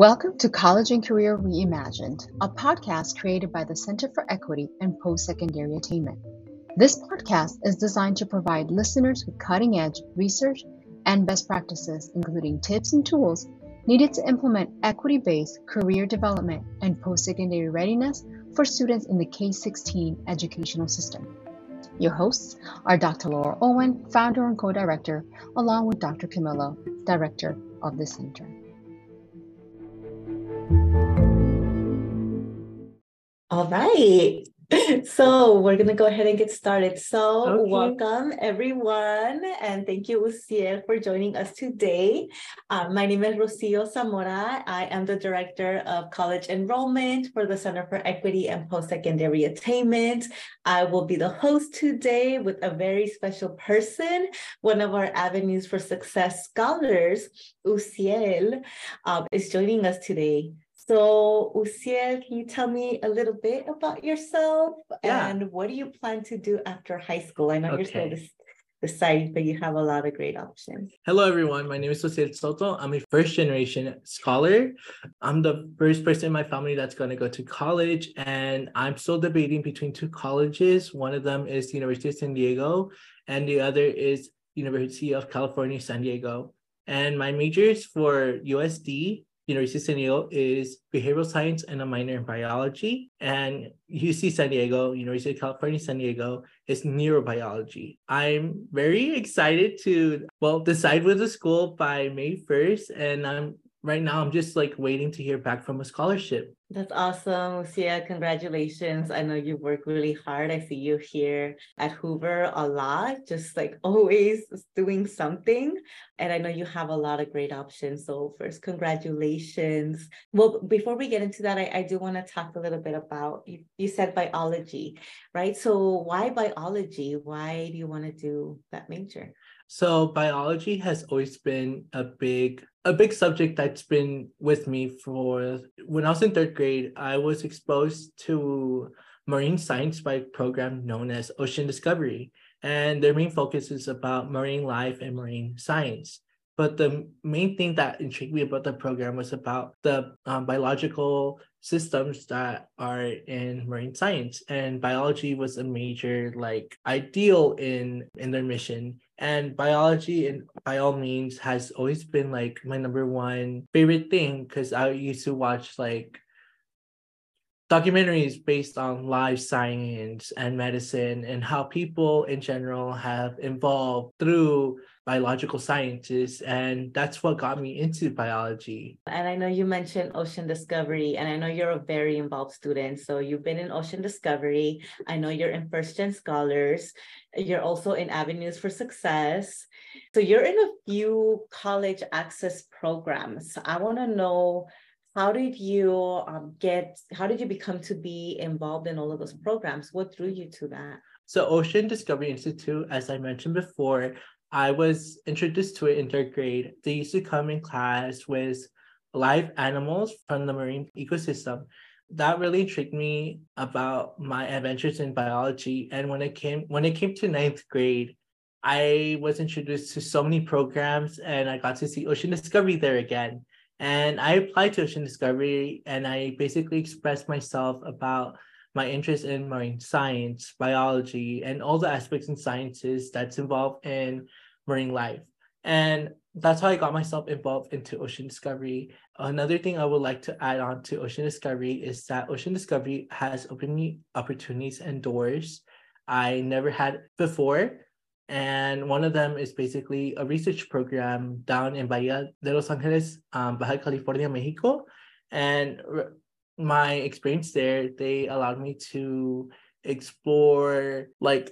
Welcome to College and Career Reimagined, a podcast created by the Center for Equity and Post Secondary Attainment. This podcast is designed to provide listeners with cutting edge research and best practices, including tips and tools needed to implement equity based career development and post secondary readiness for students in the K 16 educational system. Your hosts are Dr. Laura Owen, founder and co director, along with Dr. Camillo, director of the center. All right. So we're going to go ahead and get started. So Okay. welcome everyone. And thank you, Usiel, for joining us today. Uh, my name is Rocio Zamora. I am the Director of College Enrollment for the Center for Equity and Post-Secondary Attainment. I will be the host today with a very special person, one of our Avenues for Success scholars, Usiel, um, is joining us today. So, Usiel, can you tell me a little bit about yourself Yeah. and what do you plan to do after high school? I know you're still Okay. des- deciding, but you have a lot of great options. Hello, everyone. My name is Jose Soto. I'm a first generation scholar. I'm the first person in my family that's going to go to college, and I'm still debating between two colleges. One of them is the University of San Diego, and the other is University of California, San Diego. And my majors for USD, University of San Diego, is behavioral science and a minor in biology. And UC San Diego, University of California, San Diego, is neurobiology. I'm very excited to well decide with the school by May 1st and I'm right now I'm just like waiting to hear back from a scholarship. That's awesome, Lucia. Congratulations. I know you work really hard. I see you here at Hoover a lot, just like always doing something. And I know you have a lot of great options. So, first, congratulations. Well, before we get into that, I, I do want to talk a little bit about you, you said biology, right? So, why biology? Why do you want to do that major? So biology has always been a big a big subject that's been with me for when I was in third grade, I was exposed to marine science by a program known as Ocean Discovery. And their main focus is about marine life and marine science. But the main thing that intrigued me about the program was about the um, biological systems that are in marine science. And biology was a major like ideal in in their mission and biology and by all means has always been like my number one favorite thing because i used to watch like documentaries based on life science and medicine and how people in general have evolved through biological sciences and that's what got me into biology And I know you mentioned Ocean Discovery, and I know you're a very involved student. So you've been in Ocean Discovery. I know you're in First Gen Scholars. You're also in Avenues for Success. So you're in a few college access programs. I want to know how did you um, get, how did you become to be involved in all of those programs? What drew you to that? So Ocean Discovery Institute, as I mentioned before, I was introduced to it in third grade. They used to come in class with live animals from the marine ecosystem. That really intrigued me about my adventures in biology. And when it came when it came to ninth grade, I was introduced to so many programs and I got to see Ocean Discovery there again. And I applied to Ocean Discovery and I basically expressed myself about my interest in marine science, biology, and all the aspects and sciences that's involved in marine life. And that's how I got myself involved into ocean discovery. Another thing I would like to add on to ocean discovery is that ocean discovery has opened me opportunities and doors I never had before. And one of them is basically a research program down in Bahia de Los Angeles, um, Baja California, Mexico. And my experience there, they allowed me to explore like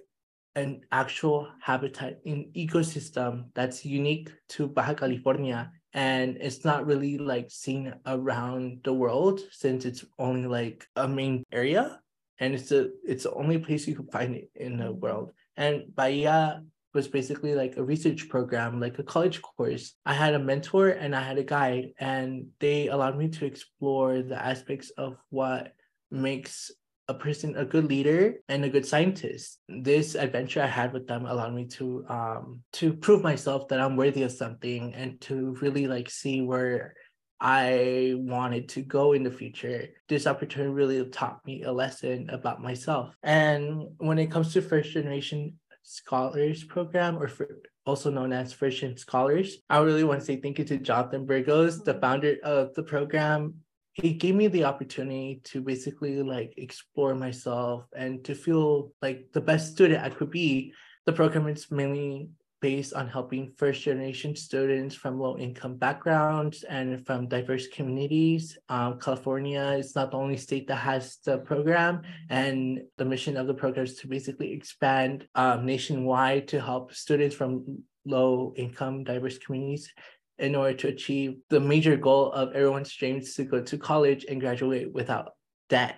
an actual habitat in ecosystem that's unique to Baja California. And it's not really like seen around the world since it's only like a main area. And it's a it's the only place you can find it in the world and Bahia was basically like a research program like a college course i had a mentor and i had a guide and they allowed me to explore the aspects of what makes a person a good leader and a good scientist. This adventure I had with them allowed me to um to prove myself that I'm worthy of something and to really like see where I wanted to go in the future. This opportunity really taught me a lesson about myself. And when it comes to first generation scholars program or for also known as first gen scholars, I really want to say thank you to Jonathan Burgos, the founder of the program. He gave me the opportunity to basically like explore myself and to feel like the best student I could be. The program is mainly based on helping first generation students from low income backgrounds and from diverse communities. Um, California is not the only state that has the program, and the mission of the program is to basically expand um, nationwide to help students from low income diverse communities in order to achieve the major goal of everyone's dreams to go to college and graduate without debt.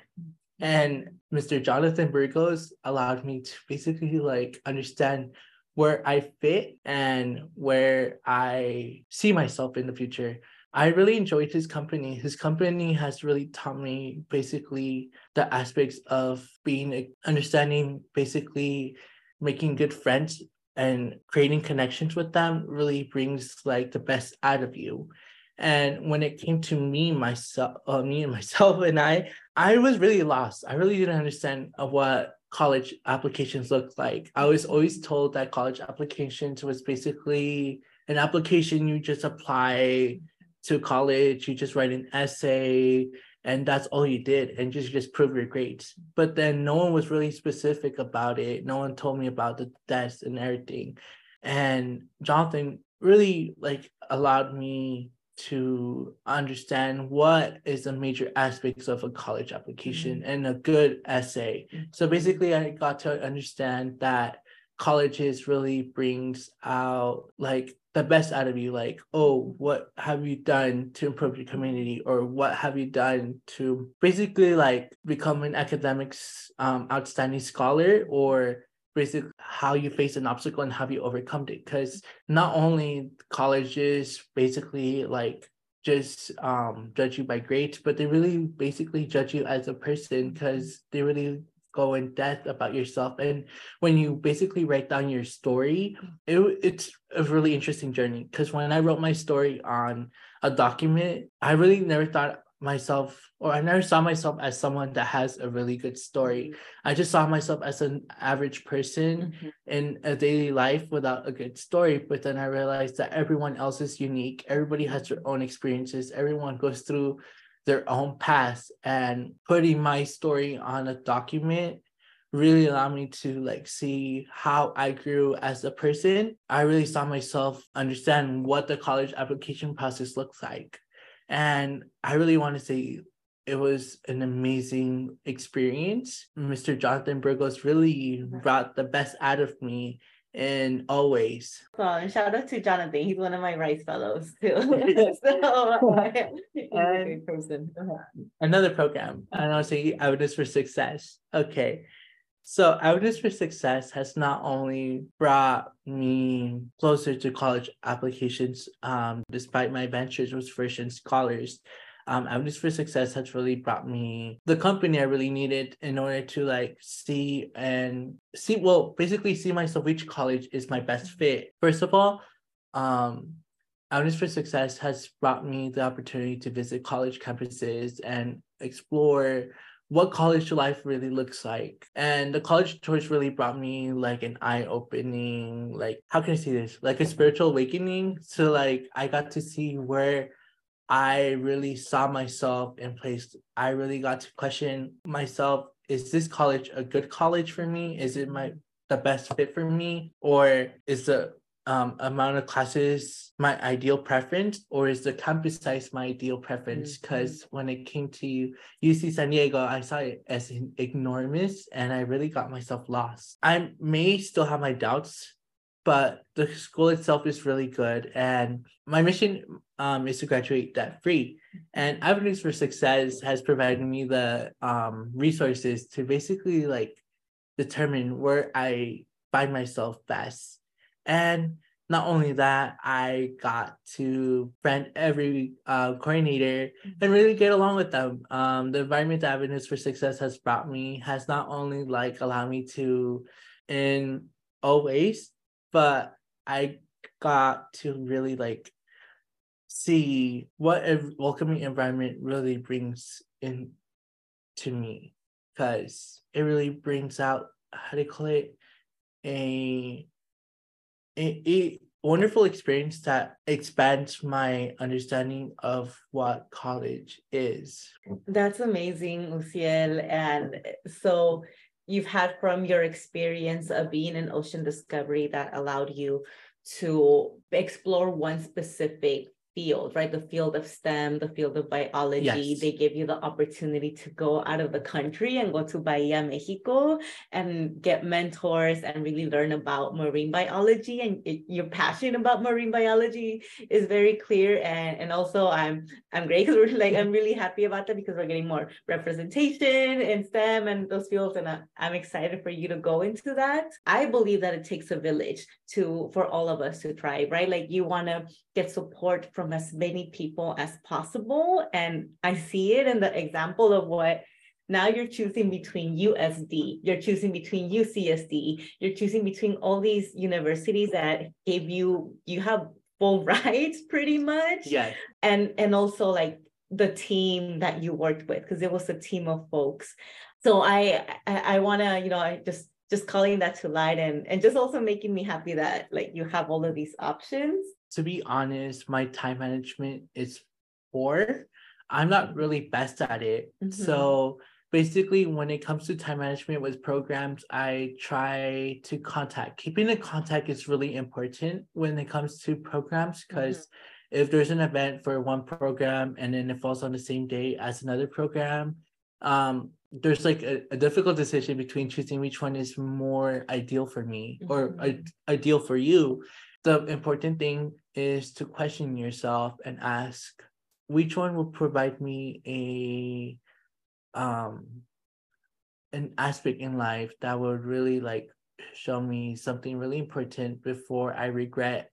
And Mr. Jonathan Burgos allowed me to basically like understand where I fit and where I see myself in the future. I really enjoyed his company. His company has really taught me basically the aspects of being understanding, basically making good friends and creating connections with them really brings like the best out of you. And when it came to me, myself, uh, me and myself and I, I was really lost. I really didn't understand what college applications look like. I was always told that college applications was basically an application you just apply to college, you just write an essay, and that's all you did, and just just prove your grades. But then no one was really specific about it. No one told me about the tests and everything. And Jonathan really like allowed me to understand what is the major aspects of a college application mm-hmm. and a good essay. Mm-hmm. So basically I got to understand that colleges really brings out like the best out of you like oh what have you done to improve your community or what have you done to basically like become an academics um, outstanding scholar or basically how you face an obstacle and how you overcome it because not only colleges basically like just um judge you by grades but they really basically judge you as a person because they really go in depth about yourself and when you basically write down your story it, it's a really interesting journey because when i wrote my story on a document i really never thought myself or I never saw myself as someone that has a really good story. I just saw myself as an average person mm-hmm. in a daily life without a good story. But then I realized that everyone else is unique. Everybody has their own experiences. Everyone goes through their own path. And putting my story on a document really allowed me to like see how I grew as a person. I really saw myself understand what the college application process looks like and I really want to say it was an amazing experience. Mr. Jonathan Burgos really brought the best out of me and always. Well, shout out to Jonathan. He's one of my Rice fellows too. so, and person. Another program, and I'll say Avenues for Success. Okay. So Avenues for Success has not only brought me closer to college applications, um, despite my ventures with first gen scholars. Um, Avenues for Success has really brought me the company I really needed in order to like see and see well basically see myself which college is my best fit. First of all, um, Avenues for Success has brought me the opportunity to visit college campuses and explore what college life really looks like. And the college tours really brought me like an eye opening, like, how can I say this? Like a spiritual awakening. So, like, I got to see where I really saw myself in place. I really got to question myself is this college a good college for me? Is it my the best fit for me? Or is the um, amount of classes my ideal preference or is the campus size my ideal preference? Because mm-hmm. when it came to uc san diego i saw it as enormous and i really got myself lost. I may still have my doubts but the school itself is really good and my mission um, is to graduate debt free. And avenues for success has provided me the um, resources to basically like determine where i find myself best and not only that, I got to friend every uh, coordinator and really get along with them. Um, the environment that avenues for success has brought me has not only like allowed me to in all ways, but I got to really like see what a welcoming environment really brings in to me. Because it really brings out how do you call it? A, a, wonderful experience that expands my understanding of what college is. That's amazing, Usiel. And so you've had from your experience of being in ocean discovery that allowed you to explore one specific field, right? The field of STEM, the field of biology. Yes. They give you the opportunity to go out of the country and go to Bahia, Mexico, and get mentors and really learn about marine biology. And it, you're passionate about marine biology is very clear. And and also I'm I'm great because we're like I'm really happy about that because we're getting more representation in STEM and those fields. And I, I'm excited for you to go into that. I believe that it takes a village to for all of us to thrive, right? Like you want to get support from as many people as possible. And I see it in the example of what now you're choosing between USD, you're choosing between UCSD, you're choosing between all these universities that gave you, you have full rights pretty much. Yeah. And and also like the team that you worked with, because it was a team of folks. So I I, I wanna, you know, I just just calling that to light and and just also making me happy that like you have all of these options to be honest my time management is poor i'm not really best at it mm-hmm. so basically when it comes to time management with programs i try to contact keeping in contact is really important when it comes to programs because mm-hmm. if there's an event for one program and then it falls on the same day as another program um there's like a, a, difficult decision between choosing which one is more ideal for me mm-hmm. or I- ideal for you the important thing is to question yourself and ask which one will provide me a um an aspect in life that would really like show me something really important before I regret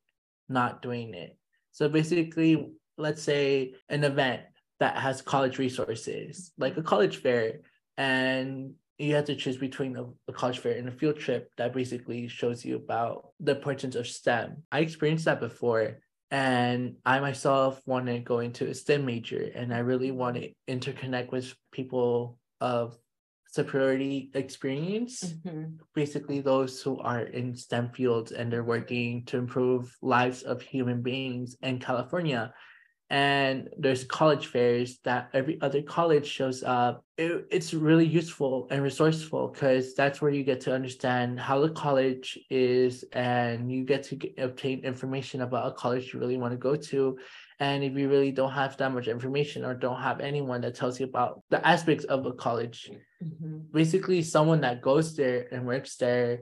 not doing it. So basically, let's say an event that has college resources, like a college fair, and you have to choose between a, a, college fair and a field trip that basically shows you about the importance of STEM. I experienced that before, and I myself want to go into a STEM major, and I really want to interconnect with people of superiority experience mm-hmm. basically those who are in stem fields and they're working to improve lives of human beings in california and there's college fairs that every other college shows up. It, it's really useful and resourceful because that's where you get to understand how the college is and you get to get, obtain information about a college you really want to go to. And if you really don't have that much information or don't have anyone that tells you about the aspects of a college, mm-hmm. basically someone that goes there and works there,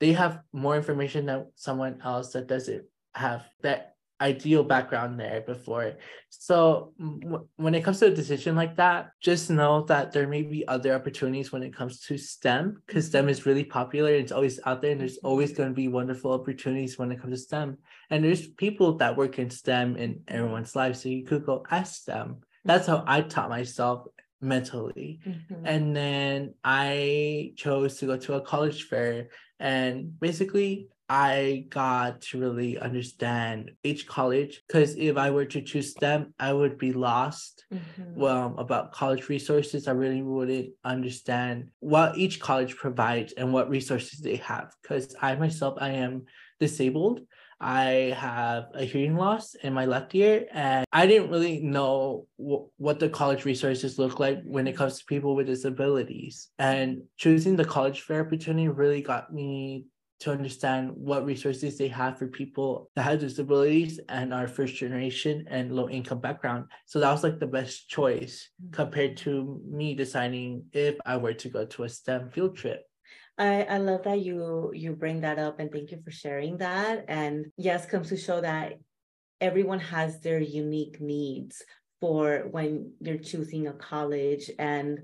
they have more information than someone else that doesn't have that ideal background there before. So w- when it comes to a decision like that, just know that there may be other opportunities when it comes to STEM because STEM is really popular. And it's always out there, and there's always going to be wonderful opportunities when it comes to STEM. And there's people that work in STEM in everyone's life, so you could go ask them. That's how I taught myself mentally. Mm-hmm. And then I chose to go to a college fair and basically I got to really understand each college because if I were to choose them, I would be lost. Mm-hmm. Well, about college resources, I really wouldn't understand what each college provides and what resources they have. Because I myself, I am disabled. I have a hearing loss in my left ear, and I didn't really know w- what the college resources look like when it comes to people with disabilities. And choosing the college fair opportunity really got me to understand what resources they have for people that have disabilities and are first generation and low income background. So that was like the best choice compared to me deciding if I were to go to a STEM field trip. I, I love that you you bring that up and thank you for sharing that. And yes, comes to show that everyone has their unique needs for when you're choosing a college and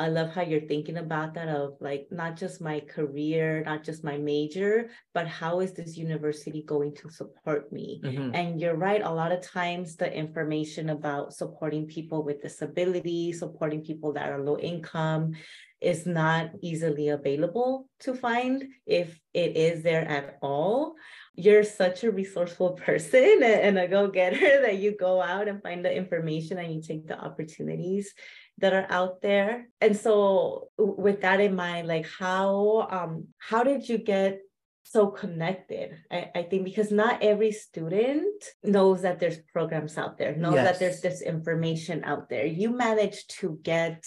I love how you're thinking about that of like not just my career, not just my major, but how is this university going to support me? Mm-hmm. And you're right, a lot of times the information about supporting people with disabilities, supporting people that are low income, is not easily available to find if it is there at all. You're such a resourceful person and a go-getter that you go out and find the information and you take the opportunities that are out there. And so with that in mind like how um how did you get so connected? I, I think because not every student knows that there's programs out there knows yes. that there's this information out there. You managed to get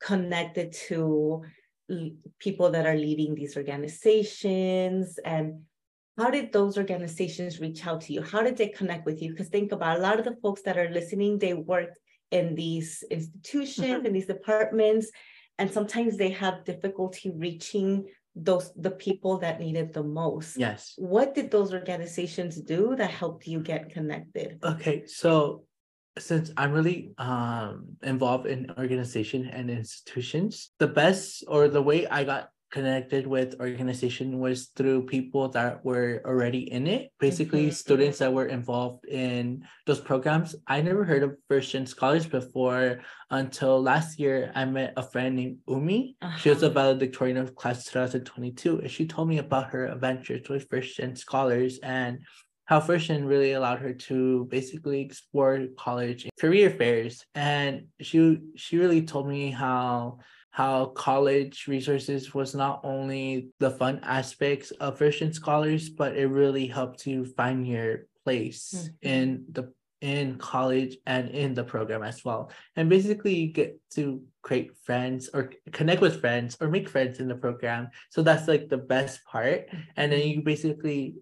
connected to people that are leading these organizations and how did those organizations reach out to you? How did they connect with you? Because think about a lot of the folks that are listening they work in these institutions mm-hmm. in these departments and sometimes they have difficulty reaching those the people that needed the most. Yes. What did those organizations do that helped you get connected? Okay so since I'm really um involved in organization and institutions, the best or the way I got connected with organization was through people that were already in it basically mm-hmm. students that were involved in those programs i never heard of first gen scholars before until last year i met a friend named umi uh-huh. she was a uh-huh. valedictorian of class 2022 and she told me about her adventures with first gen scholars and how first really allowed her to basically explore college career fairs and she she really told me how how college resources was not only the fun aspects of first scholars, but it really helped you find your place mm-hmm. in the in college and in the program as well. And basically you get to create friends or connect with friends or make friends in the program. So that's like the best part. And then you basically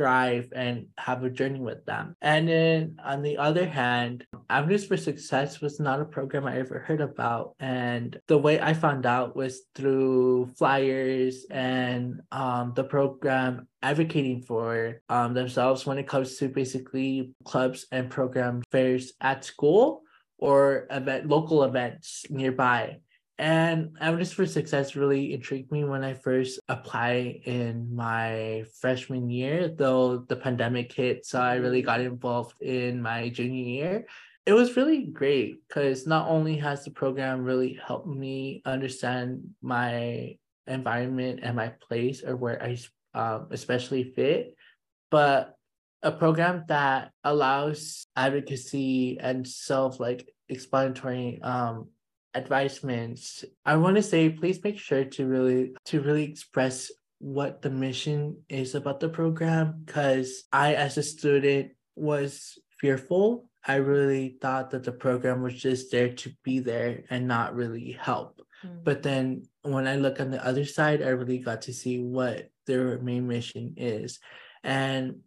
thrive and have a journey with them. And then on the other hand, Avenues for Success was not a program I ever heard about. And the way I found out was through flyers and um, the program advocating for um, themselves when it comes to basically clubs and program fairs at school or event local events nearby. And Avenues for Success really intrigued me when I first applied in my freshman year, though the pandemic hit. So I really got involved in my junior year. It was really great because not only has the program really helped me understand my environment and my place or where I um, especially fit, but a program that allows advocacy and self like explanatory um, advisements, I want to say please make sure to really to really express what the mission is about the program because I as a student was fearful. I really thought that the program was just there to be there and not really help. Mm. But then when I look on the other side, I really got to see what their main mission is. And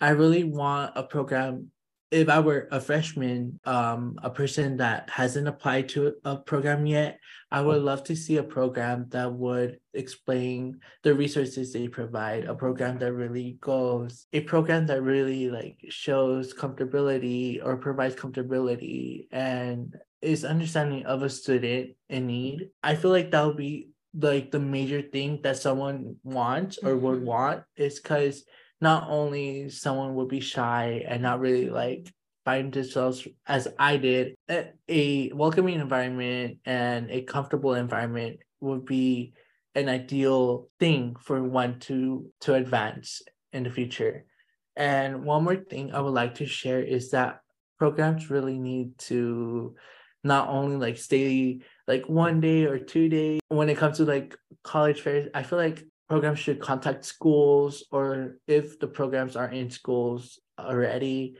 I really want a program if I were a freshman, um, a person that hasn't applied to a program yet, I would love to see a program that would explain the resources they provide, a program that really goes, a program that really like shows comfortability or provides comfortability and is understanding of a student in need. I feel like that would be like the major thing that someone wants or would mm-hmm. want is because not only someone would be shy and not really like find themselves as I did, a, welcoming environment and a comfortable environment would be an ideal thing for one to to advance in the future. And one more thing I would like to share is that programs really need to not only like stay like one day or two days when it comes to like college fairs i feel like programs should contact schools or if the programs are in schools already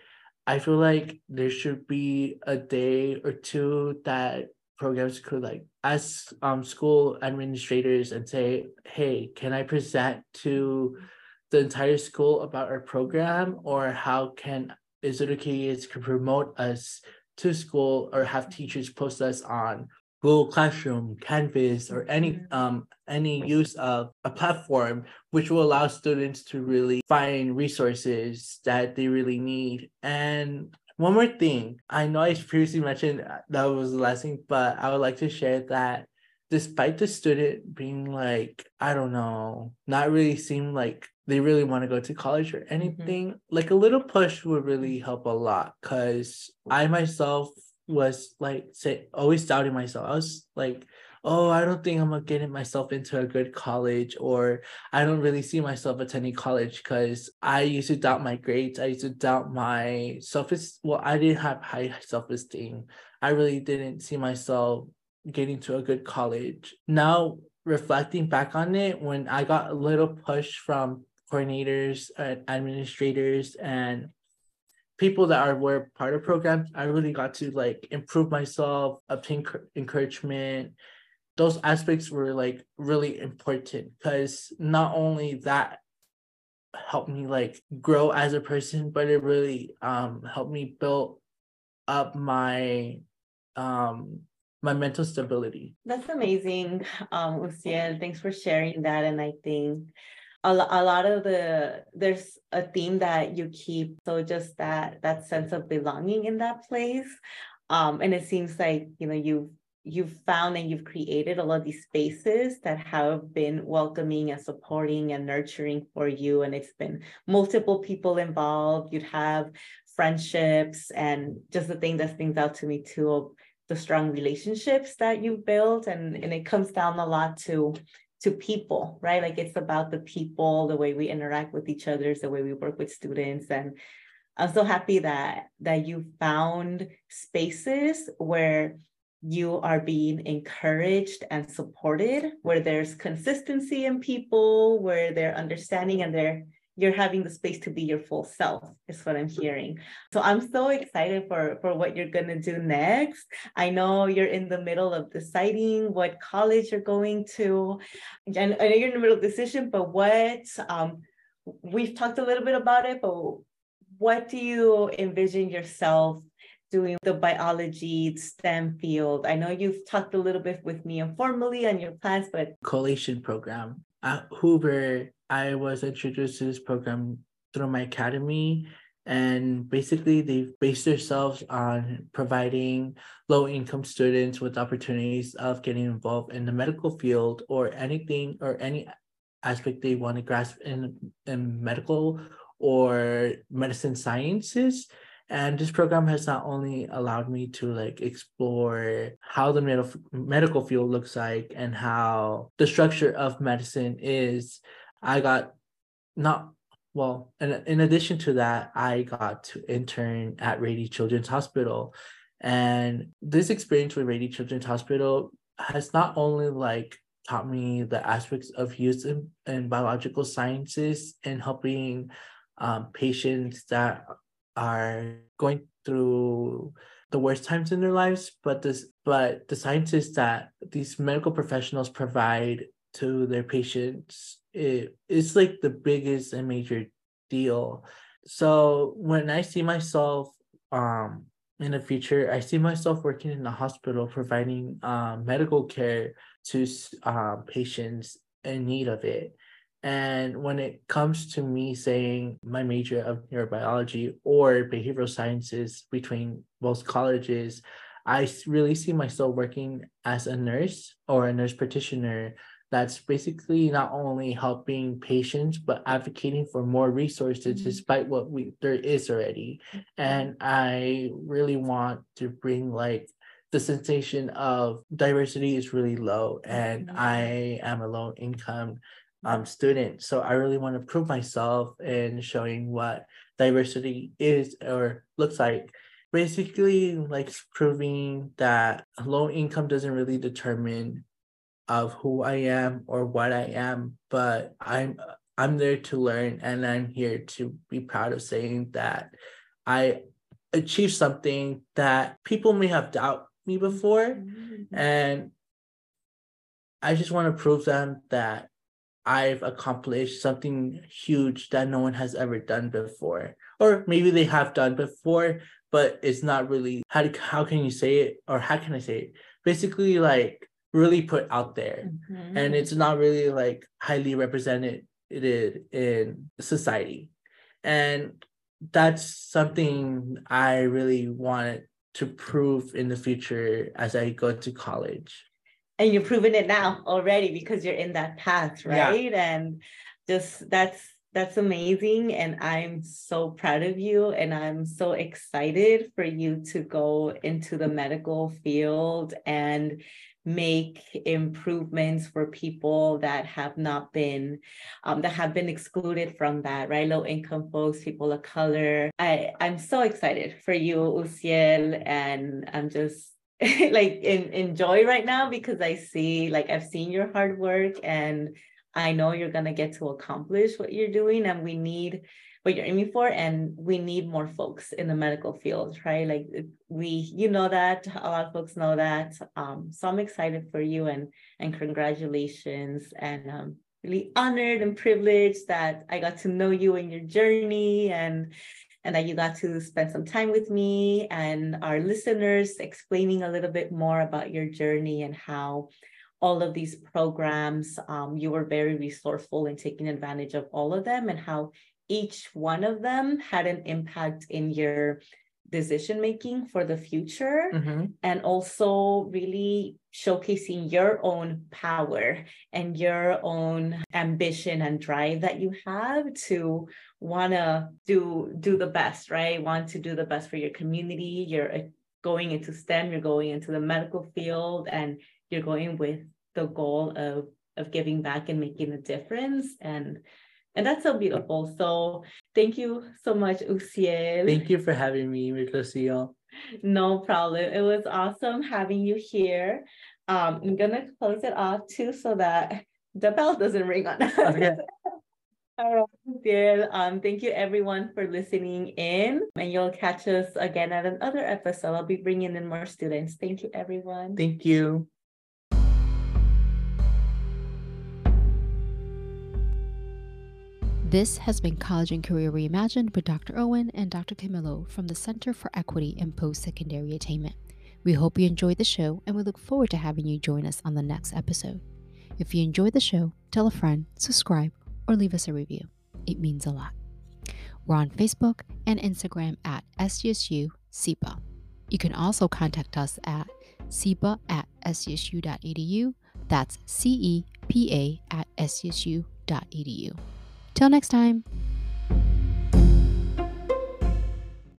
i feel like there should be a day or two that programs could like ask um school administrators and say hey can i present to the entire school about our program? Or how can is it okay to promote us to school or have teachers post us on Google Classroom, Canvas, or any mm-hmm. um any use of a platform which will allow students to really find resources that they really need. And one more thing, I know I previously mentioned that was the last thing, but I would like to share that despite the student being like, I don't know, not really seem like they really want to go to college or mm-hmm. anything, mm-hmm. like a little push would really help a lot. Cause I myself was like say always doubting myself. I was like oh, I don't think I'm gonna get myself into a good college, or I don't really see myself attending college because I used to doubt my grades. I used to doubt my self. Well, I didn't have high self esteem. I really didn't see myself getting to a good college. Now, reflecting back on it, when I got a little push from coordinators and administrators and people that are were part of programs, I really got to like improve myself, obtain encouragement. Those aspects were like really important because not only that helped me like grow as a person, but it really um helped me build up my um my mental stability. That's amazing, um, Usiel. Thanks for sharing that. And I think a, a lot of the there's a theme that you keep so just that that sense of belonging in that place. Um and it seems like you know you've you've found and you've created a lot of these spaces that have been welcoming and supporting and nurturing for you and it's been multiple people involved. You'd have friendships and just the thing that stands out to me too the strong relationships that you've built and and it comes down a lot to to people, right? Like it's about the people, the way we interact with each other, the way we work with students. And I'm so happy that that you found spaces where you are being encouraged and supported, where there's consistency in people, where they're understanding and they're you're having the space to be your full self is what i'm hearing. So i'm so excited for for what you're going to do next. I know you're in the middle of deciding what college you're going to. And i know you're in the middle of decision but what um we've talked a little bit about it but what do you envision yourself doing the biology STEM field? I know you've talked a little bit with me informally on your plans, but collation program. At Hoover I was introduced to this program through my academy. And basically, they base themselves on providing low income students with opportunities of getting involved in the medical field or anything or any aspect they want to grasp in, in medical or medicine sciences and this program has not only allowed me to like explore how the med- medical field looks like and how the structure of medicine is I got not well, and in addition to that, I got to intern at Rady Children's Hospital. And this experience with Rady Children's Hospital has not only like taught me the aspects of use in, in biological sciences and helping um, patients that are going through the worst times in their lives, but this but the sciences that these medical professionals provide to their patients it, it's like the biggest and major deal. So when i see myself um in the future i see myself working in the hospital providing uh, medical care to uh, patients in need of it. And when it comes to me saying my major of neurobiology or behavioral sciences between both colleges i really see myself working as a nurse or a nurse practitioner that's basically not only helping patients but advocating for more resources mm-hmm. despite what we there is already and i really want to bring like the sensation of diversity is really low and mm-hmm. i am a low income um, student so i really want to prove myself in showing what diversity is or looks like basically like proving that low income doesn't really determine of who I am or what I am, but I'm I'm there to learn and I'm here to be proud of saying that I achieved something that people may have doubt me before mm-hmm. and I just want to prove them that I've accomplished something huge that no one has ever done before. Or maybe they have done before, but it's not really how how can you say it or how can I say it? Basically like really put out there. Mm-hmm. and it's not really like highly represented in society. And that's something i really wanted to prove in the future as i go to college. And you're proving it now already because you're in that path right? Yeah. and just that's that's amazing. And i'm so proud of you. And i'm so excited for you to go into the medical field and make improvements for people that have not been um, that have been excluded from that right? Low income folks people of color. I i'm so excited for you Usiel and i'm just like in, enjoy right now because i see like i've seen your hard work and i know you're going to get to accomplish what you're doing and we need what you're aiming for and we need more folks in the medical field right? Like we you know that a lot of folks know that. Um, so i'm excited for you and and congratulations and um, really honored and privileged that i got to know you and your journey and and that you got to spend some time with me and our listeners explaining a little bit more about your journey and how all of these programs um, you were very resourceful in taking advantage of all of them and how each one of them had an impact in your decision making for the future mm-hmm. and also really showcasing your own power and your own ambition and drive that you have to want to do do the best right? Want to do the best for your community. You're uh, going into stem you're going into the medical field and you're going with the goal of of giving back and making a difference. And and that's so beautiful. So thank you so much, Usiel. Thank you for having me, Rocio. No problem. It was awesome having you here. Um, I'm gonna close it off too so that the bell doesn't ring on us. Okay. All right. Um, thank you everyone for listening in, and you'll catch us again at another episode. I'll be bringing in more students. Thank you, everyone. Thank you. This has been College and Career Reimagined with Dr. Owen and Dr. Camillo from the Center for Equity in Post Secondary Attainment. We hope you enjoyed the show and we look forward to having you join us on the next episode. If you enjoyed the show, tell a friend, subscribe, or leave us a review. It means a lot. We're on Facebook and Instagram at SDSU CEPA. You can also contact us at CEPA at sdsu.edu. That's C E P A at sdsu.edu. Till next time.